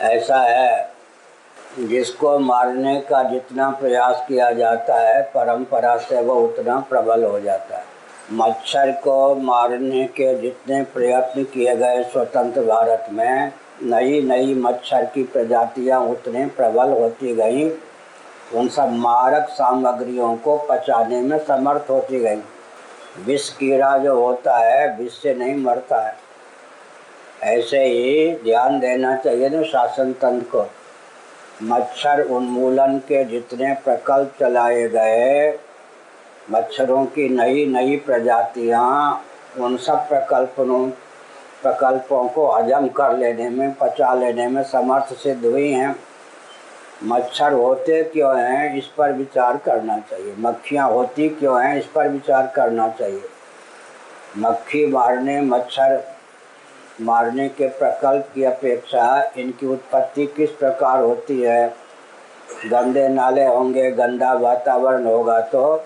ऐसा है जिसको मारने का जितना प्रयास किया जाता है, परंपरा से वो उतना प्रबल हो जाता है। मच्छर को मारने के जितने प्रयत्न किए गए स्वतंत्र भारत में नई नई मच्छर की प्रजातियाँ उतने प्रबल होती गईं। उन सब मारक सामग्रियों को पचाने में समर्थ होती गई। विष कीड़ा जो होता है, विष से नहीं मरता है। ऐसे ही ध्यान देना चाहिए ना शासन तंत्र को। मच्छर उन्मूलन के जितने प्रकल्प चलाए गए, मच्छरों की नई नई प्रजातियाँ, उन सब प्रकल्पों प्रकल्पों को हजम कर लेने में, पचा लेने में समर्थ सिद्ध हुई हैं। मच्छर होते क्यों हैं, इस पर विचार करना चाहिए। मक्खियाँ होती क्यों हैं, इस पर विचार करना चाहिए। मक्खी मारने, मच्छर मारने के प्रकल्प की अपेक्षा इनकी उत्पत्ति किस प्रकार होती है? गंदे नाले होंगे, गंदा वातावरण होगा तो?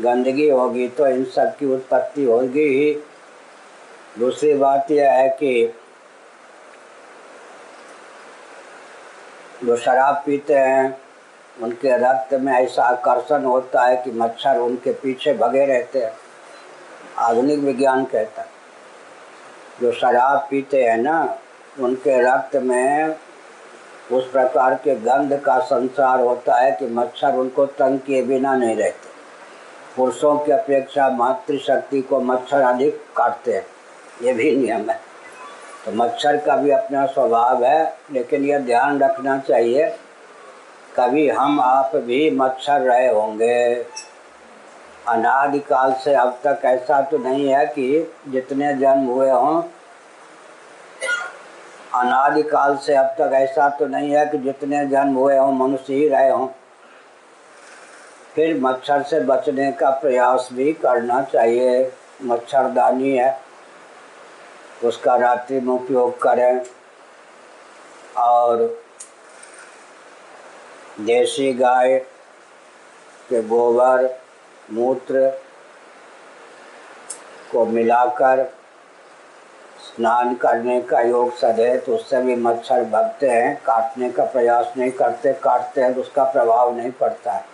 गंदगी होगी तो इन सब की उत्पत्ति होगी ही। दूसरी बात यह है कि जो शराब पीते हैं, उनके रक्त में ऐसा आकर्षण होता है कि मच्छर उनके पीछे भगे रहते हैं। आधुनिक विज्ञान कहता है। जो शराब पीते हैं ना, उनके रक्त में उस प्रकार के गंध का संसार होता है कि मच्छर उनको तंग किए बिना नहीं रहते। पुरुषों की अपेक्षा मातृशक्ति को मच्छर अधिक काटते हैं। ये भी नियम है। तो मच्छर का भी अपना स्वभाव है, लेकिन यह ध्यान रखना चाहिए, कभी हम आप भी मच्छर रहे होंगे। अनादिकाल से अब तक ऐसा तो नहीं है कि जितने जन्म हुए हों, अनादिकाल से अब तक ऐसा तो नहीं है कि जितने जन्म हुए हों, मनुष्य ही रहे हों। फिर मच्छर से बचने का प्रयास भी करना चाहिए। मच्छरदानी है, उसका रात्रि में उपयोग करें। और देसी गाय के गोबर मूत्र को मिलाकर स्नान करने का योग सदे तो उससे भी मच्छर भगते हैं, काटने का प्रयास नहीं करते, काटते हैं तो उसका प्रभाव नहीं पड़ता है।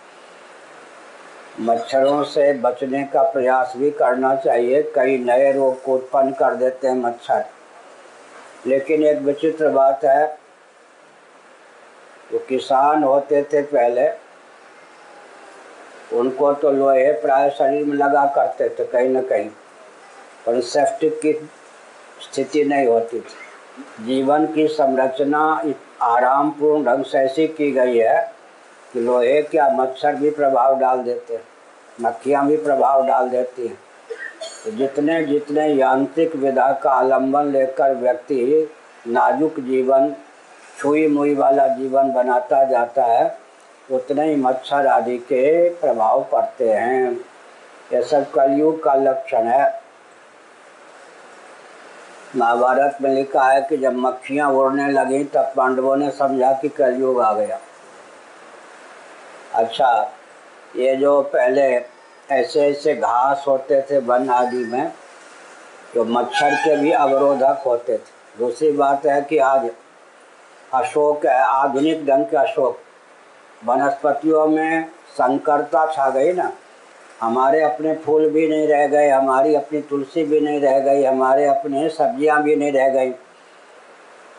मच्छरों से बचने का प्रयास भी करना चाहिए, कई नए रोग को उत्पन्न कर देते हैं मच्छर। लेकिन एक विचित्र बात है जो किसान होते थे पहले उनको तो लोहे प्राय शरीर में लगा करते थे कहीं ना कहीं, पर सेफ्टिक की स्थिति नहीं होती थी। जीवन की संरचना आरामपूर्ण ढंग से ऐसी की गई है कि लोहे क्या मच्छर भी प्रभाव डाल देते हैं, मक्खियाँ भी प्रभाव डाल देती हैं। तो जितने जितने यांत्रिक विधा का आलंबन लेकर व्यक्ति नाजुक जीवन, छुई मुई वाला जीवन बनाता जाता है उतने ही मच्छर आदि के प्रभाव पड़ते हैं। ये सब कलयुग का लक्षण है। महाभारत में लिखा है कि जब मक्खियाँ उड़ने लगी, तब पांडवों ने समझा कि कलयुग आ गया। अच्छा ये जो पहले ऐसे ऐसे घास होते थे वन आदि में, जो मच्छर के भी अवरोधक होते थे। दूसरी बात है कि आज अशोक है, आधुनिक ढंग के अशोक। वनस्पतियों में संकरता छा गई ना। हमारे अपने फूल भी नहीं रह गए, हमारी अपनी तुलसी भी नहीं रह गई, हमारे अपने सब्ज़ियाँ भी नहीं रह गई।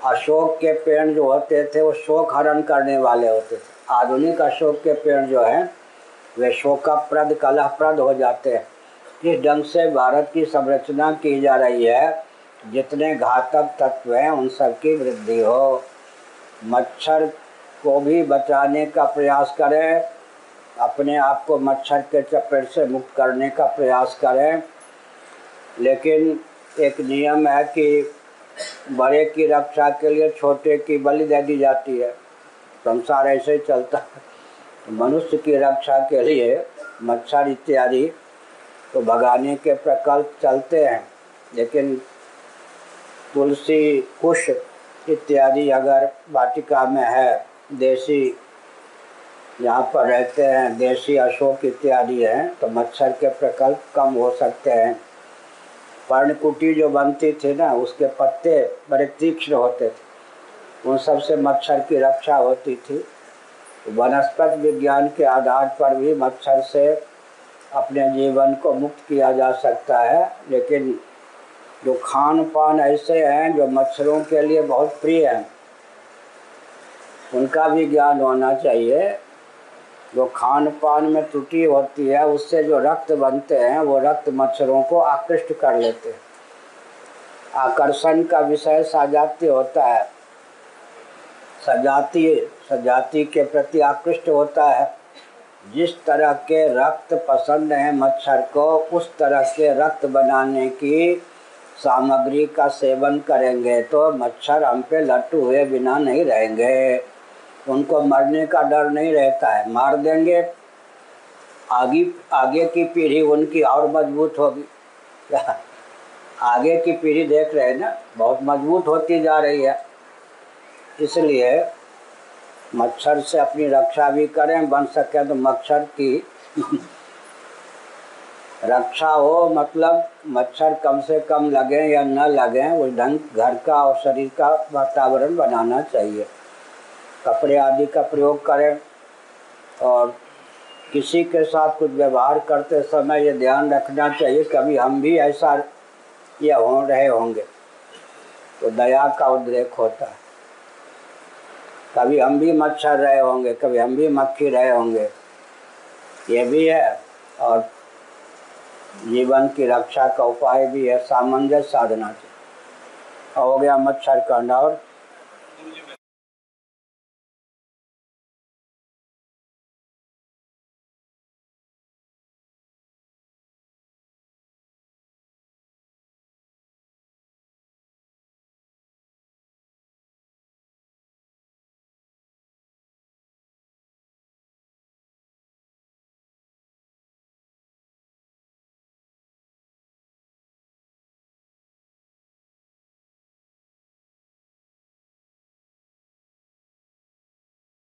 अशोक के पेड़ जो होते थे, वो शोक हरण करने वाले होते थे। आधुनिक अशोक के पेड़ जो हैं, वे शोकाप्रद, कलहप्रद हो जाते हैं। इस ढंग से भारत की संरचना की जा रही है, जितने घातक तत्व हैं, उन सब की वृद्धि हो। मच्छर को भी बचाने का प्रयास करें, अपने आप को मच्छर के चपेट से मुक्त करने का प्रयास करें। लेकिन एक नियम है कि बड़े की रक्षा के लिए छोटे की बलि दे दी जाती है। संसार ऐसे ही चलता है। मनुष्य की रक्षा के लिए मच्छर इत्यादि तो भगाने के प्रकल्प चलते हैं। लेकिन तुलसी, कुश इत्यादि अगर वाटिका में है देसी यहाँ पर रहते हैं, देसी अशोक इत्यादि हैं तो मच्छर के प्रकल्प कम हो सकते हैं। पर्णकुटी जो बनती थी ना, उसके पत्ते बड़े तीक्ष्ण होते थे। उन सबसे मच्छर की रक्षा होती थी। वनस्पति विज्ञान के आधार पर भी मच्छर से अपने जीवन को मुक्त किया जा सकता है, लेकिन जो खान पान ऐसे हैं, जो मच्छरों के लिए बहुत प्रिय हैं उनका भी ज्ञान होना चाहिए। जो खान पान में त्रुटि होती है, उससे जो रक्त बनते हैं, वो रक्त मच्छरों को आकृष्ट कर लेते हैं। आकर्षण का विषय सजाती होता है। सजाती सजाती के प्रति आकृष्ट होता है। जिस तरह के रक्त पसंद है मच्छर को, उस तरह के रक्त बनाने की सामग्री का सेवन करेंगे तो मच्छर हम पे लट्टू हुए बिना नहीं रहेंगे। उनको मरने का डर नहीं रहता है। मार देंगे, आगे आगे की पीढ़ी उनकी और मज़बूत होगी। आगे की पीढ़ी देख रहे हैं ना, बहुत मज़बूत होती जा रही है। इसलिए मच्छर से अपनी रक्षा भी करें, बन सके तो मच्छर की रक्षा हो मतलब मच्छर कम से कम लगे या न लगे उस ढंग घर का और शरीर का वातावरण बनाना चाहिए। कपड़े आदि का प्रयोग करें और किसी के साथ कुछ व्यवहार करते समय ये ध्यान रखना चाहिए कभी हम भी ऐसा या हो रहे होंगे। तो दया का उद्रेक होता है। कभी हम भी मच्छर रहे होंगे, कभी हम भी मक्खी रहे होंगे। ये भी है और जीवन की रक्षा का उपाय भी है, सामंजस्य साधना से हो गया मच्छर का और